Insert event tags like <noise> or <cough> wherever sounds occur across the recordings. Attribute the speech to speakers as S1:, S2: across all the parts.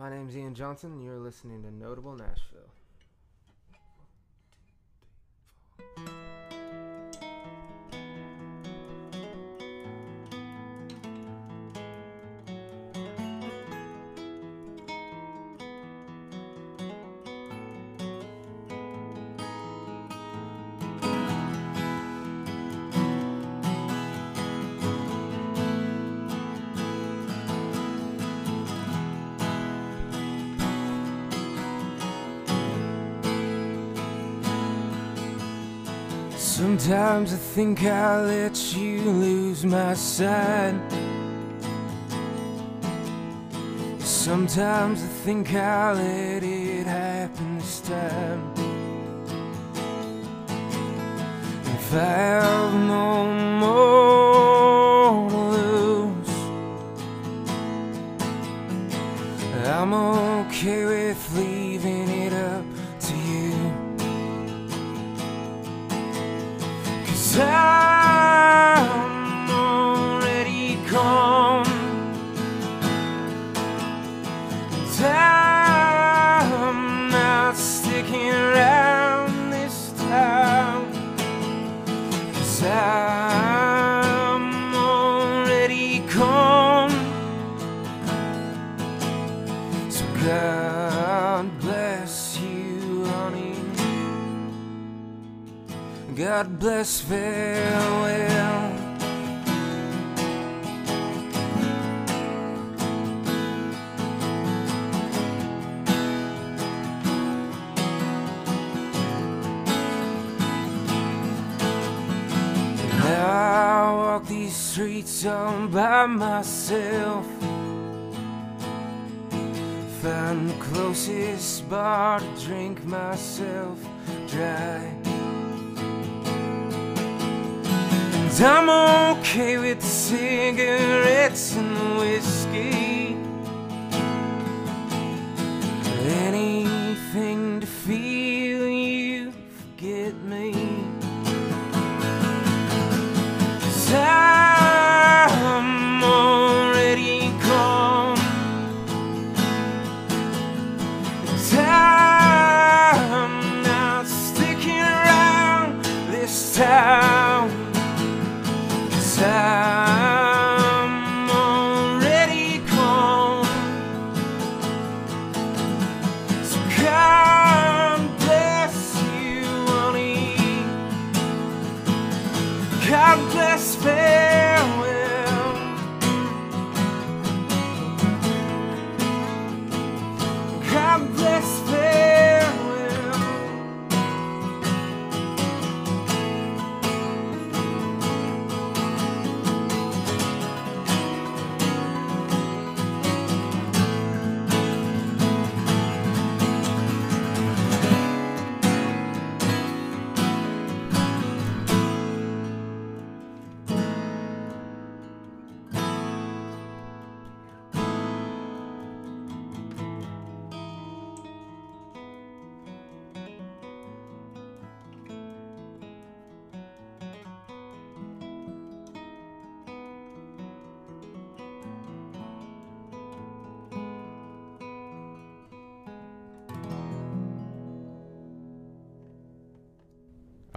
S1: My name's Ian Johnson, and you're listening to Notable Nashville. Sometimes I think I'll let you lose my sight. Sometimes I think I'll let it happen this time. If I have no more to lose, I'm okay with God bless farewell. I walk these streets all by myself. Find the closest bar to drink myself dry. I'm okay with cigarettes and whiskey.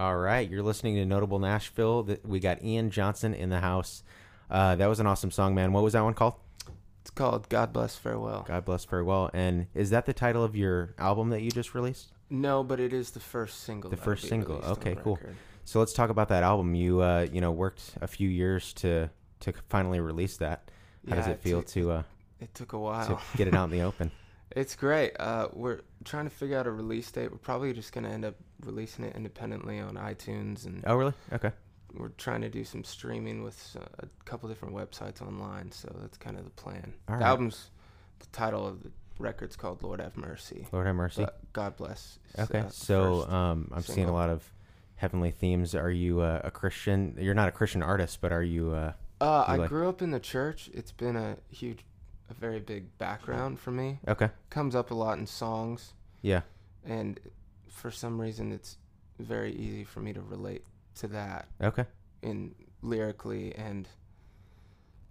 S2: All right, you're listening to Notable Nashville. We got Ian Johnson in the house. Uh, that was an awesome song, man. What was that one called?
S1: It's called God Bless Farewell.
S2: God bless farewell. And is that the title of your album that you just released?
S1: No, but it is the first single.
S2: The first single. Okay, cool. So let's talk about that album. You uh, you know worked a few years to to finally release that. How does
S1: Yeah,
S2: it feel
S1: took-
S2: to uh,
S1: It took a while to
S2: get it out in the open? <laughs>
S1: It's great. Uh, we're trying to figure out a release date. We're probably just gonna end up releasing it independently on iTunes, and
S2: Oh, really? Okay.
S1: we're trying to do some streaming with a couple different websites online. So that's kind of the plan.
S2: All
S1: the
S2: right.
S1: album's the title of the record's called "Lord Have Mercy."
S2: Lord have mercy.
S1: But God bless.
S2: Okay,
S1: uh,
S2: so um, I'm seeing a lot of heavenly themes. Are you uh, a Christian? You're not a Christian artist, but are you? Uh,
S1: Uh,
S2: you
S1: I
S2: like-
S1: grew up in the church. It's been a huge, a very big background for me.
S2: okay,
S1: Comes up a lot in songs,
S2: yeah,
S1: and for some reason, it's very easy for me to relate to that
S2: okay,
S1: in lyrically and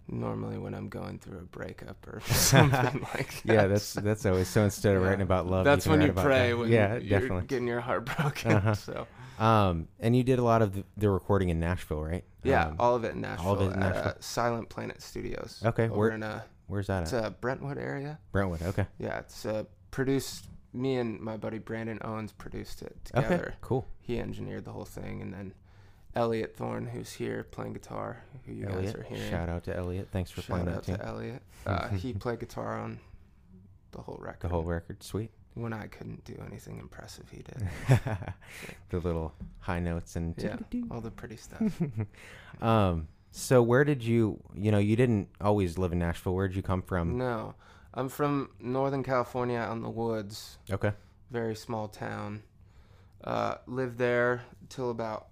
S3: normally when I'm going through a breakup or <laughs> something <laughs> like that.
S2: Yeah, that's that's always so. Instead of
S3: Yeah.
S2: writing about love,
S3: That's
S2: you
S3: when you
S2: about
S3: pray
S2: that.
S3: when
S2: yeah,
S3: you're
S2: definitely.
S3: getting your heart broken.
S2: Uh-huh. <laughs>
S3: So
S2: Um, and you did a lot of the, the recording in Nashville, right?
S3: yeah,
S2: Um,
S3: all of it in Nashville.
S2: all of it in
S3: at, uh, Silent Planet Studios.
S2: Okay,
S3: over
S2: where-
S3: in uh,
S2: where's that
S3: it's
S2: at?
S3: a Brentwood area.
S2: Brentwood. Okay.
S3: Yeah, it's uh, produced. Me and my buddy Brandon Owens produced it
S2: Okay.
S3: together.
S2: Cool.
S3: He engineered the whole thing, and then Elliot Thorne, who's here playing guitar, who you
S2: Elliot.
S3: guys are hearing.
S2: Shout out to Elliot. Thanks for
S3: Shout
S2: playing
S3: out
S2: that
S3: to Elliot. Uh, he <laughs> played guitar on the whole record.
S2: The whole record. Sweet.
S3: When I couldn't do anything impressive, he did. <laughs>
S2: the little high notes and
S3: yeah, all the pretty stuff. <laughs>
S2: um. So where did you? You know, you didn't always live in Nashville. Where did you come from?
S3: no, I'm from Northern California, out in the woods.
S2: Okay.
S3: very small town. Uh, lived there till about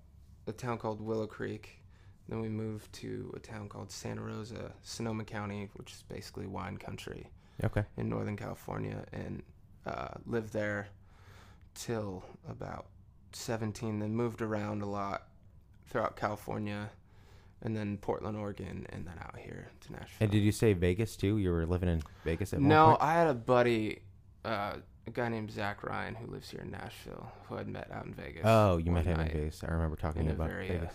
S3: a town called Willow Creek. Then we moved to a town called Santa Rosa, Sonoma County, which is basically wine country
S2: Okay.
S3: in Northern California, and uh, lived there till about 17. Then moved around a lot throughout California, and then Portland, Oregon, and then out here to Nashville.
S2: And did you say Vegas too? You were living in Vegas at one
S3: No,
S2: point?
S3: No, I had a buddy, uh, a guy named Zach Ryan, who lives here in Nashville, who I'd met out in Vegas.
S2: Oh, you met him in Vegas. I remember talking to you
S3: a
S2: about
S3: very, uh,
S2: Vegas.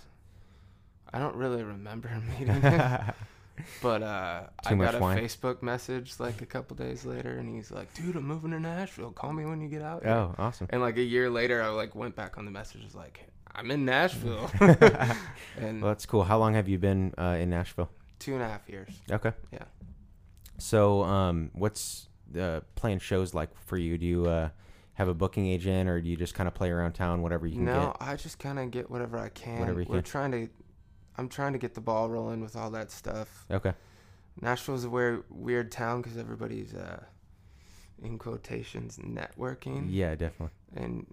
S3: I don't really remember meeting <laughs> him, but uh, I got a
S2: wine?
S3: Facebook message like a couple days later, and he's like, "Dude, I'm moving to Nashville. Call me when you get out." Here.
S2: oh, awesome.
S3: And like a year later, I like went back on the message, was like, "I'm in Nashville," <laughs> <laughs> and
S2: Well, that's cool. How long have you been uh, in Nashville?
S3: two and a half years.
S2: Okay.
S3: Yeah.
S2: So, um, what's uh, playing shows like for you? Do you uh, have a booking agent, or do you just kind of play around town, whatever you can
S3: no,
S2: get?
S3: I just kind of get whatever I can.
S2: Whatever you
S3: We're
S2: can.
S3: trying to, I'm trying to get the ball rolling with all that stuff.
S2: Okay.
S3: Nashville's a weird, weird town because everybody's, uh, in quotations, networking
S2: Yeah, definitely.
S3: and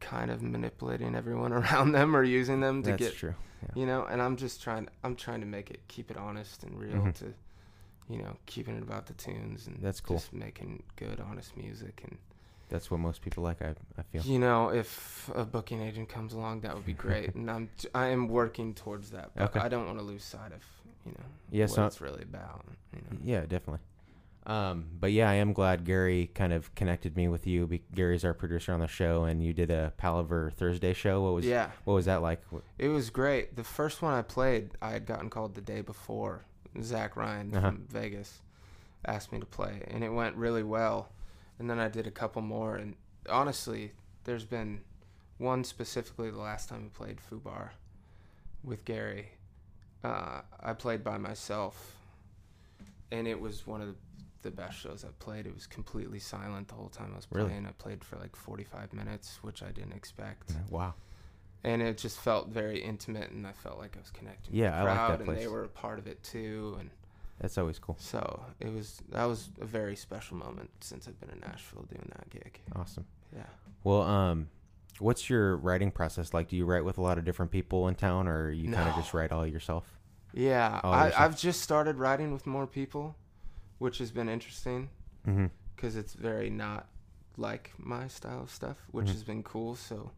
S3: kind of manipulating everyone <laughs> around them or using them to
S2: That's
S3: get,
S2: true.
S3: you know. And I'm just trying, I'm trying to make it, keep it honest and real
S2: Mhm.
S3: to, you know, keeping it about the tunes and
S2: That's cool.
S3: just making good, honest music and.
S2: That's what most people like. I, I feel.
S3: You know, if a booking agent comes along, that would be great, <laughs> and I'm I am working towards that. But
S2: Okay.
S3: I don't want to lose sight of you know
S2: Yeah,
S3: what
S2: so-
S3: it's really about. You know?
S2: Yeah, definitely. Um, but yeah, I am glad Gary kind of connected me with you. Be- Gary's our producer on the show, and you did a Palaver Thursday show. What was
S3: yeah,
S2: what was that like?
S3: It was great. The first one I played, I had gotten called the day before. Zach Ryan
S2: Uh-huh.
S3: from Vegas asked me to play, and it went really well. And then I did a couple more, and honestly, there's been one specifically the last time we played Fubar with Gary. Uh, I played by myself, and it was one of the, the best shows I've played. It was completely silent the whole time I was
S2: Really?
S3: playing. I played for like 45 minutes, which I didn't expect
S2: Wow.
S3: and it just felt very intimate and i felt like i was connecting
S2: Yeah,
S3: with
S2: I like
S3: crowd
S2: that
S3: and they were a part of it too and
S2: That's always cool.
S3: so it was that was a very special moment since i've been in nashville doing that gig
S2: Awesome.
S3: yeah
S2: Well, um, what's your writing process like? Do you write with a lot of different people in town, or you kind of just write all yourself?
S3: yeah
S2: Oh,
S3: I,
S2: yourself.
S3: i've just started writing with more people which has been interesting
S2: Mm-hmm.
S3: because it's very not like my style of stuff which
S2: Mhm.
S3: has been cool so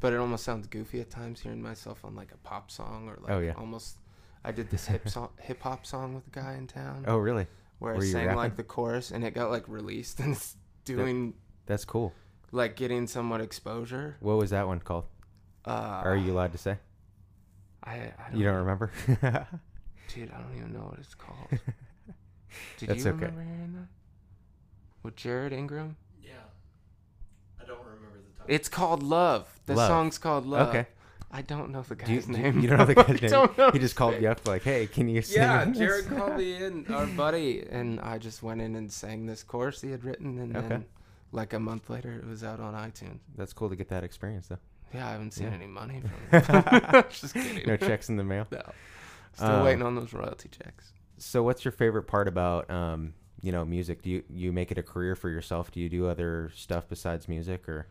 S3: but it almost sounds goofy at times hearing myself on like a pop song or like
S2: Oh, yeah.
S3: almost i did this hip song <laughs> hip hop song with a guy in town
S2: Oh, really?
S3: where
S2: Were
S3: I sang
S2: rapping?
S3: like the chorus and it got like released and it's doing
S2: That's cool.
S3: like getting somewhat exposure.
S2: What was that one called?
S3: Uh,
S2: Are you allowed to say?
S3: I, I don't
S2: You don't
S3: know.
S2: remember? <laughs>
S3: dude. I don't even know what it's called. <laughs> Did
S2: That's
S3: you
S2: okay.
S3: remember hearing that? With Jared Ingram?
S4: Yeah. I don't remember the title.
S3: It's called Love. The
S2: Love.
S3: song's called Love.
S2: Okay.
S3: I don't know the guy's
S2: Do you, do you-
S3: name.
S2: you don't know the <laughs> guy's
S3: I
S2: name.
S3: don't know
S2: He just called
S3: name.
S2: you up like, "Hey, can you sing?"
S3: Yeah,
S2: this?"
S3: Jared <laughs> called me in, our buddy, and I just went in and sang this chorus he had written, and
S2: Okay.
S3: then like a month later, it was out on iTunes.
S2: That's cool to get that experience, though.
S3: Yeah, I haven't seen
S2: Yeah.
S3: any money from <laughs> it. just kidding.
S2: No checks in the mail.
S3: No. Still
S2: Um,
S3: waiting on those royalty checks.
S2: So, what's your favorite part about, um, you know, music? Do you you make it a career for yourself? Do you do other stuff besides music, or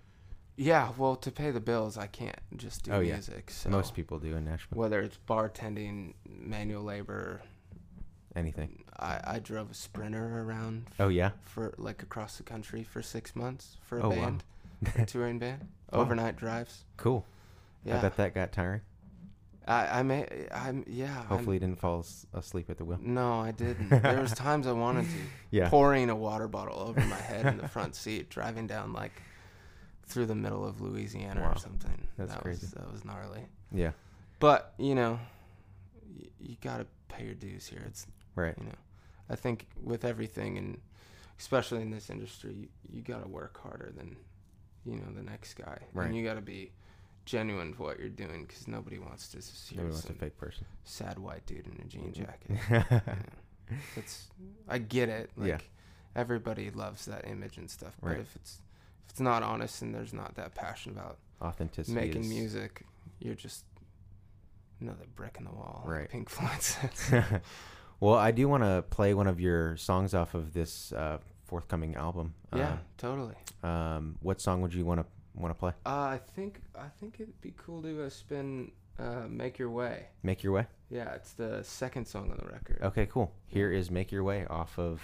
S3: Yeah, well, to pay the bills, I can't just do
S2: Oh, yeah.
S3: music. So
S2: most people do in Nashville?
S3: whether it's bartending, manual labor,
S2: Anything?
S3: I, I drove a sprinter around
S2: Oh yeah.
S3: for like across the country for six months for a
S2: Oh, wow.
S3: band, a <laughs> touring band, overnight drives.
S2: Cool.
S3: Yeah,
S2: I bet that got tiring.
S3: I, I may. I'm. Yeah. I'm-
S2: Hopefully, you didn't fall asleep at the wheel.
S3: No, I didn't. <laughs> there was times I wanted to.
S2: Yeah.
S3: Pouring a water bottle over my head in the front seat, driving down like through the middle of Louisiana
S2: Wow.
S3: or something.
S2: That's
S3: that
S2: crazy.
S3: Was, that was gnarly.
S2: Yeah.
S3: But you know, y- you gotta pay your dues here. It's
S2: Right.
S3: you know, I think with everything and especially in this industry, you, you gotta work harder than you know the next guy,
S2: Right.
S3: and you gotta be genuine to what you're doing because nobody wants to hear
S2: Nobody wants a fake person.
S3: sad white dude in a jean jacket. <laughs>
S2: yeah.
S3: It's I get it. Like
S2: Yeah.
S3: everybody loves that image and stuff, but
S2: Right.
S3: if it's if it's not honest and there's not that passion about
S2: Authenticity.
S3: making
S2: is-
S3: music, you're just another brick in the wall. like
S2: Right.
S3: Pink Floyd <laughs>
S2: well, I do want to play one of your songs off of this uh, forthcoming album.
S3: yeah, totally.
S2: Um, um, what song would you want to want to play?
S3: Uh, I think I think it'd be cool to uh, spin uh, "Make Your Way."
S2: Make your way.
S3: Yeah, it's the second song on the record.
S2: Okay, cool. Here is "Make Your Way" off of.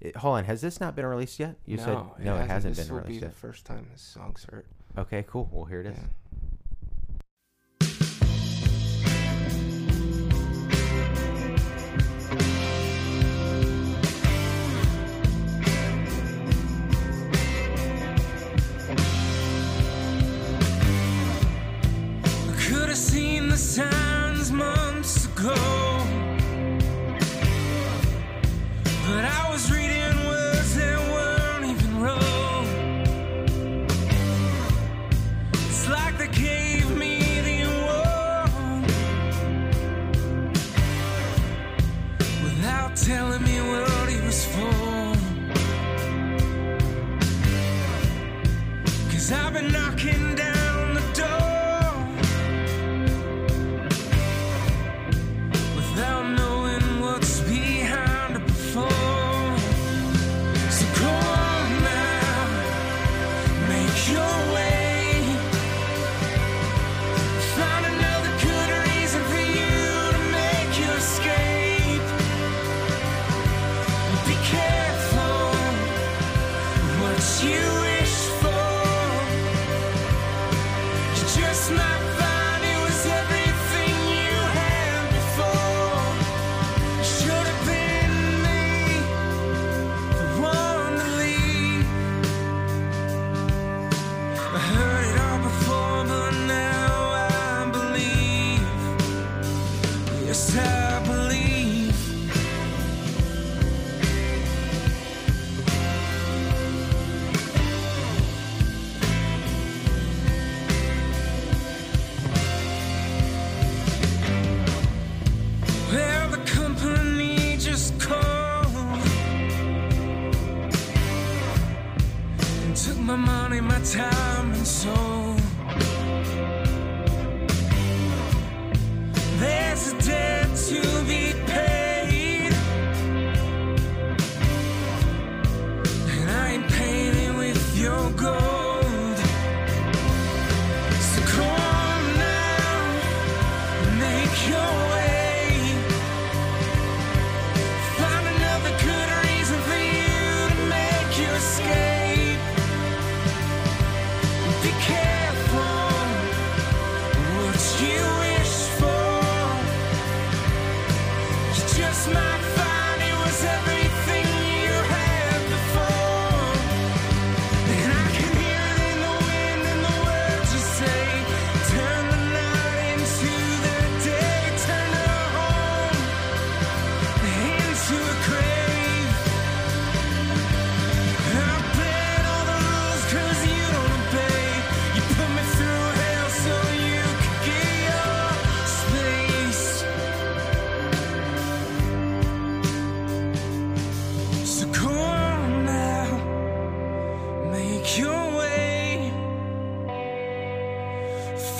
S2: It, hold on, has this not been released yet? You said no, it hasn't
S3: this
S2: been
S3: will be
S2: released
S3: the first time this song's heard.
S2: Okay, cool. Well, here it is.
S3: Yeah.
S1: Cause I've been knocking down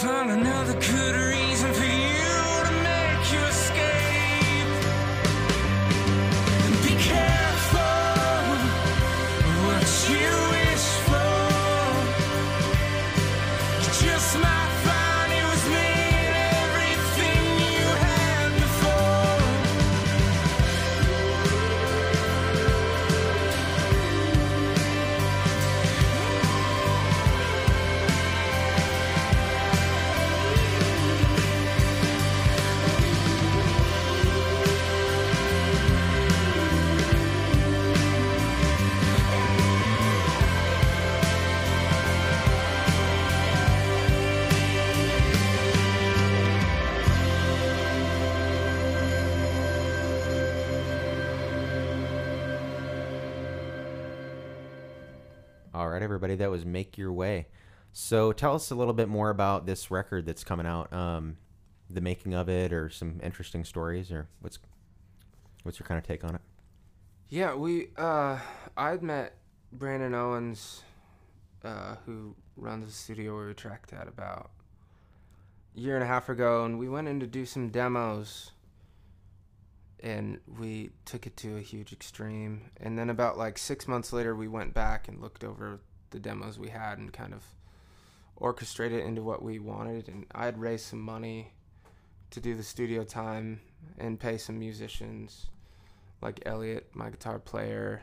S1: Find another good reason for you All
S2: right, everybody, that was Make Your Way. So tell us a little bit more about this record that's coming out, um, the making of it, or some interesting stories, or what's what's your kind of take on it?
S3: Yeah, we. Uh, I'd met Brandon Owens, uh, who runs the studio where we tracked at about a year and a half ago, and we went in to do some demos. And we took it to a huge extreme. And then about like six months later, we went back and looked over the demos we had and kind of orchestrated it into what we wanted. And I had raised some money to do the studio time and pay some musicians like Elliot, my guitar player,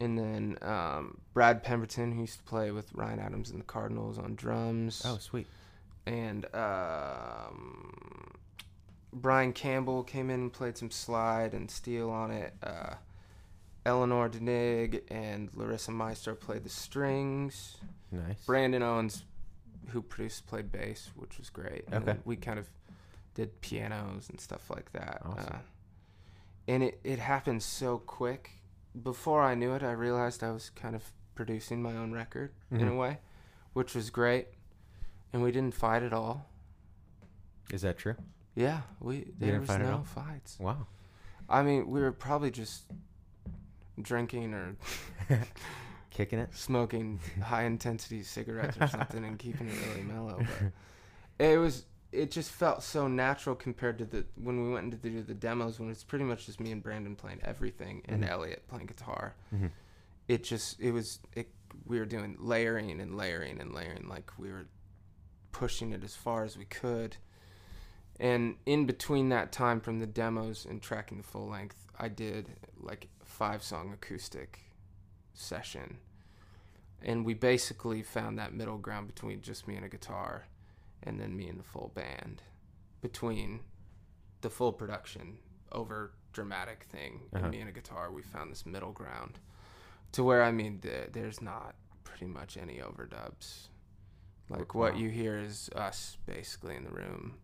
S3: and then um, Brad Pemberton, who used to play with Ryan Adams and the Cardinals on drums,
S2: Oh, sweet.
S3: and um, Brian Campbell came in and played some slide and steel on it. Uh, Eleanor Denig and Larissa Meister played the strings.
S2: Nice.
S3: Brandon Owens, who produced, played bass, which was great. And
S2: Okay.
S3: we kind of did pianos and stuff like that.
S2: Awesome.
S3: Uh, and it, it happened so quick. Before I knew it, I realized I was kind of producing my own record in a
S2: Mhm.
S3: way, which was great. And we didn't fight at all.
S2: Is that true?
S3: Yeah, we there was
S2: fight
S3: no fights.
S2: Wow.
S3: I mean, we were probably just drinking or <laughs>
S2: Kicking it.
S3: smoking <laughs> high intensity cigarettes or something and keeping it really mellow. But <laughs> it was it just felt so natural compared to the when we went into do the demos when it's pretty much just me and Brandon playing everything and
S2: Mhm.
S3: Elliot playing guitar.
S2: Mhm.
S3: It just it was it we were doing layering and layering and layering like we were pushing it as far as we could. And in between that time from the demos and tracking the full length, I did like five song acoustic session. And we basically found that middle ground between just me and a guitar and then me and the full band. Between the full production over dramatic thing
S2: Uh-huh.
S3: and me and a guitar, we found this middle ground to where I mean th- there's not pretty much any overdubs. Like what you hear is us basically in the room.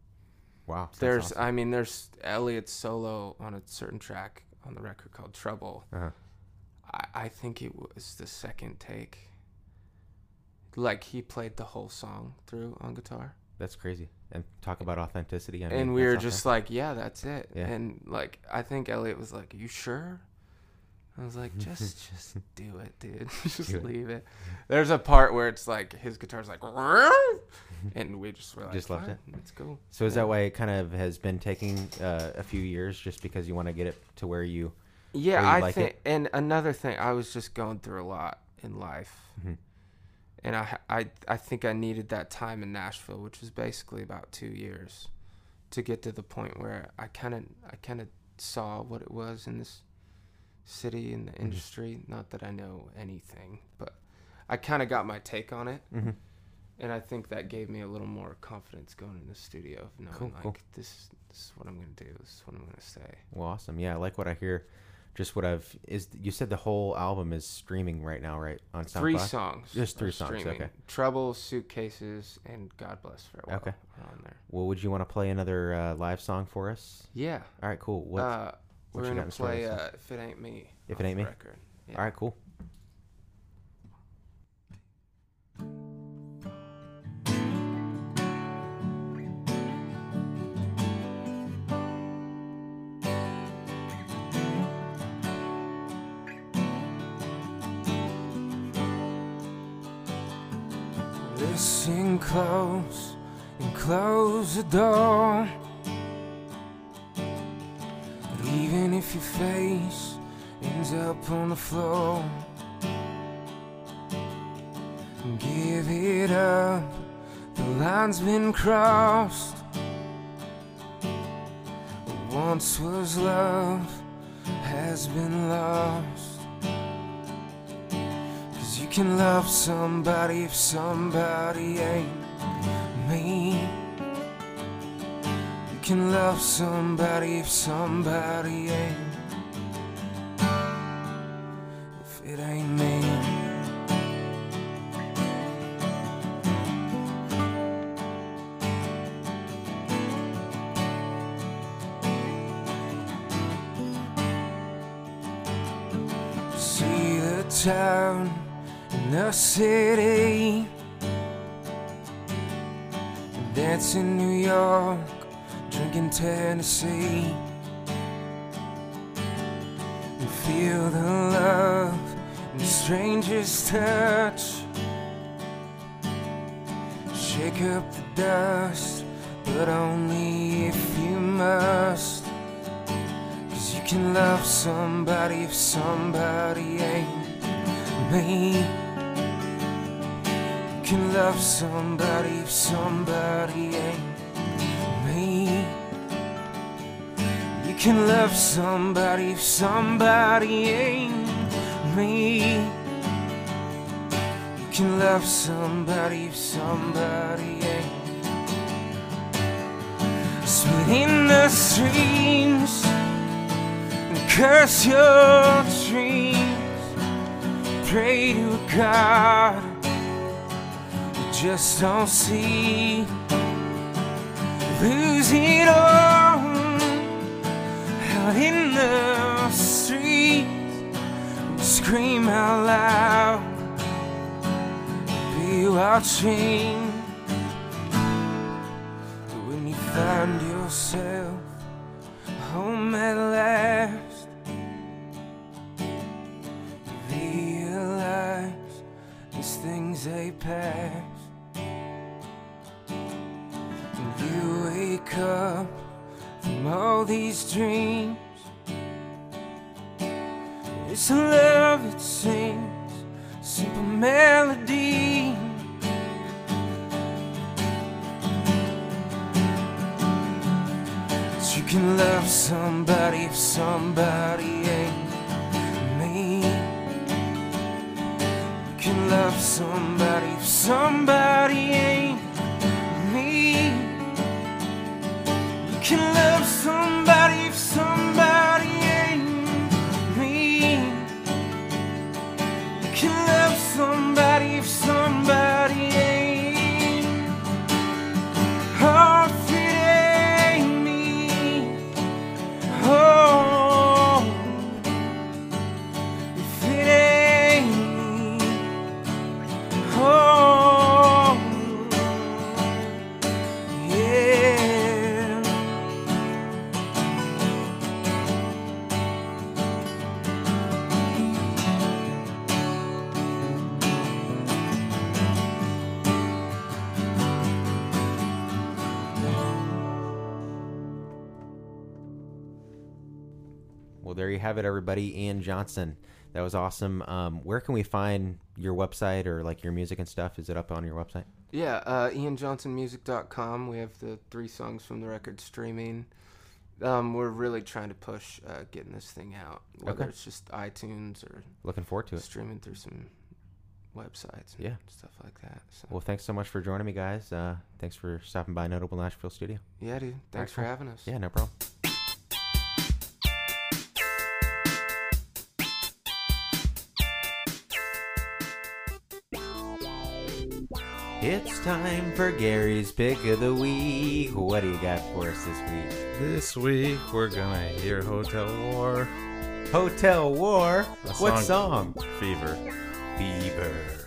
S2: Wow.
S3: There's,
S2: awesome.
S3: I mean, there's Elliot's solo on a certain track on the record called Trouble.
S2: Uh-huh.
S3: I, I think it was the second take. Like he played the whole song through on guitar,
S2: That's crazy. And talk about authenticity. I mean,
S3: and we were just like, "Yeah, that's it."
S2: Yeah.
S3: And like, I think Elliot was like, "You sure?" I was like, <laughs> "Just, just do it, dude. <laughs> just
S2: Do it.
S3: leave it." There's a part where it's like his guitar's like, <laughs> <laughs> and we just were like,
S2: Just left
S3: "Fine,
S2: it?
S3: It's cool.
S2: So is
S3: Yeah.
S2: that why it kind of has been taking uh, a few years, just because you want to get it to where you?
S3: Yeah,
S2: Or you
S3: I
S2: like
S3: think,
S2: it?
S3: and another thing, I was just going through a lot in life,
S2: Mhm.
S3: and I, I, I think I needed that time in Nashville, which was basically about two years, to get to the point where I kind of, I kind of saw what it was in this city and the
S2: Mm-hmm.
S3: industry. Not that I know anything, but I kind of got my take on it,
S2: Mm-hmm.
S3: And I think that gave me a little more confidence going in the studio, of knowing
S2: Cool,
S3: like
S2: cool.
S3: this, this is what I'm gonna do, this is what I'm gonna say.
S2: Well, awesome. Yeah, I like what I hear. Just what I've is. You said the whole album is streaming right now, right? On SoundCloud.
S3: Three songs.
S2: Just three songs,
S3: streaming.
S2: okay.
S3: Trouble, Suitcases, and God Bless Farewell
S2: Okay.
S3: on there.
S2: Well, would you want to play another uh, live song for us?
S3: Yeah.
S2: All right, cool. What?
S3: uh,
S2: what
S3: we're gonna play uh, "If It Ain't Me."
S2: If It Ain't Me?
S3: Record. Yeah.
S2: All right, cool.
S3: Close and close the door. But Even if your face ends up on the floor, give it up. The line's been crossed. What once was love has been lost. Can love somebody if somebody ain't me. You can love somebody if somebody ain't. If it ain't me. See the town
S1: the city. Dancing New York, drinking Tennessee. And feel the love and the stranger's touch. Shake up the dust, but only if you must. Cause you can love somebody if somebody ain't me. You can love somebody if somebody ain't me. You can love somebody if somebody ain't me. You can love somebody if somebody ain't. Spit in the streams and curse your dreams. Pray to God just don't see. Lose it all out in the street. Scream out loud. Be watching when you find yourself home at last. Realize these things they pass. You wake up from all these dreams. It's a love that sings simple melody. But you can love somebody if somebody ain't me. You can love somebody if somebody ain't can love somebody if somebody
S2: have it, everybody. Ian Johnson. That was awesome. Um, where can we find your website or like your music and stuff? Is it up on your website?
S3: Yeah, uh, IanJohnsonMusic.com. We have the three songs from the record streaming. Um, we're really trying to push uh, getting this thing out, whether
S2: Okay.
S3: it's just iTunes or
S2: Looking forward to it.
S3: streaming through some websites and
S2: Yeah.
S3: stuff like that. So
S2: Well, thanks so much for joining me, guys. Uh, thanks for stopping by Notable Nashville Studio.
S3: yeah, dude. Thanks for
S2: cool.
S3: having us.
S2: Yeah, no problem. It's time for Gary's pick of the week. What do you got for us this week?
S5: This week we're gonna hear Hotel War
S2: Hotel War. What
S5: song-
S2: song?
S5: Fever.
S2: Fever.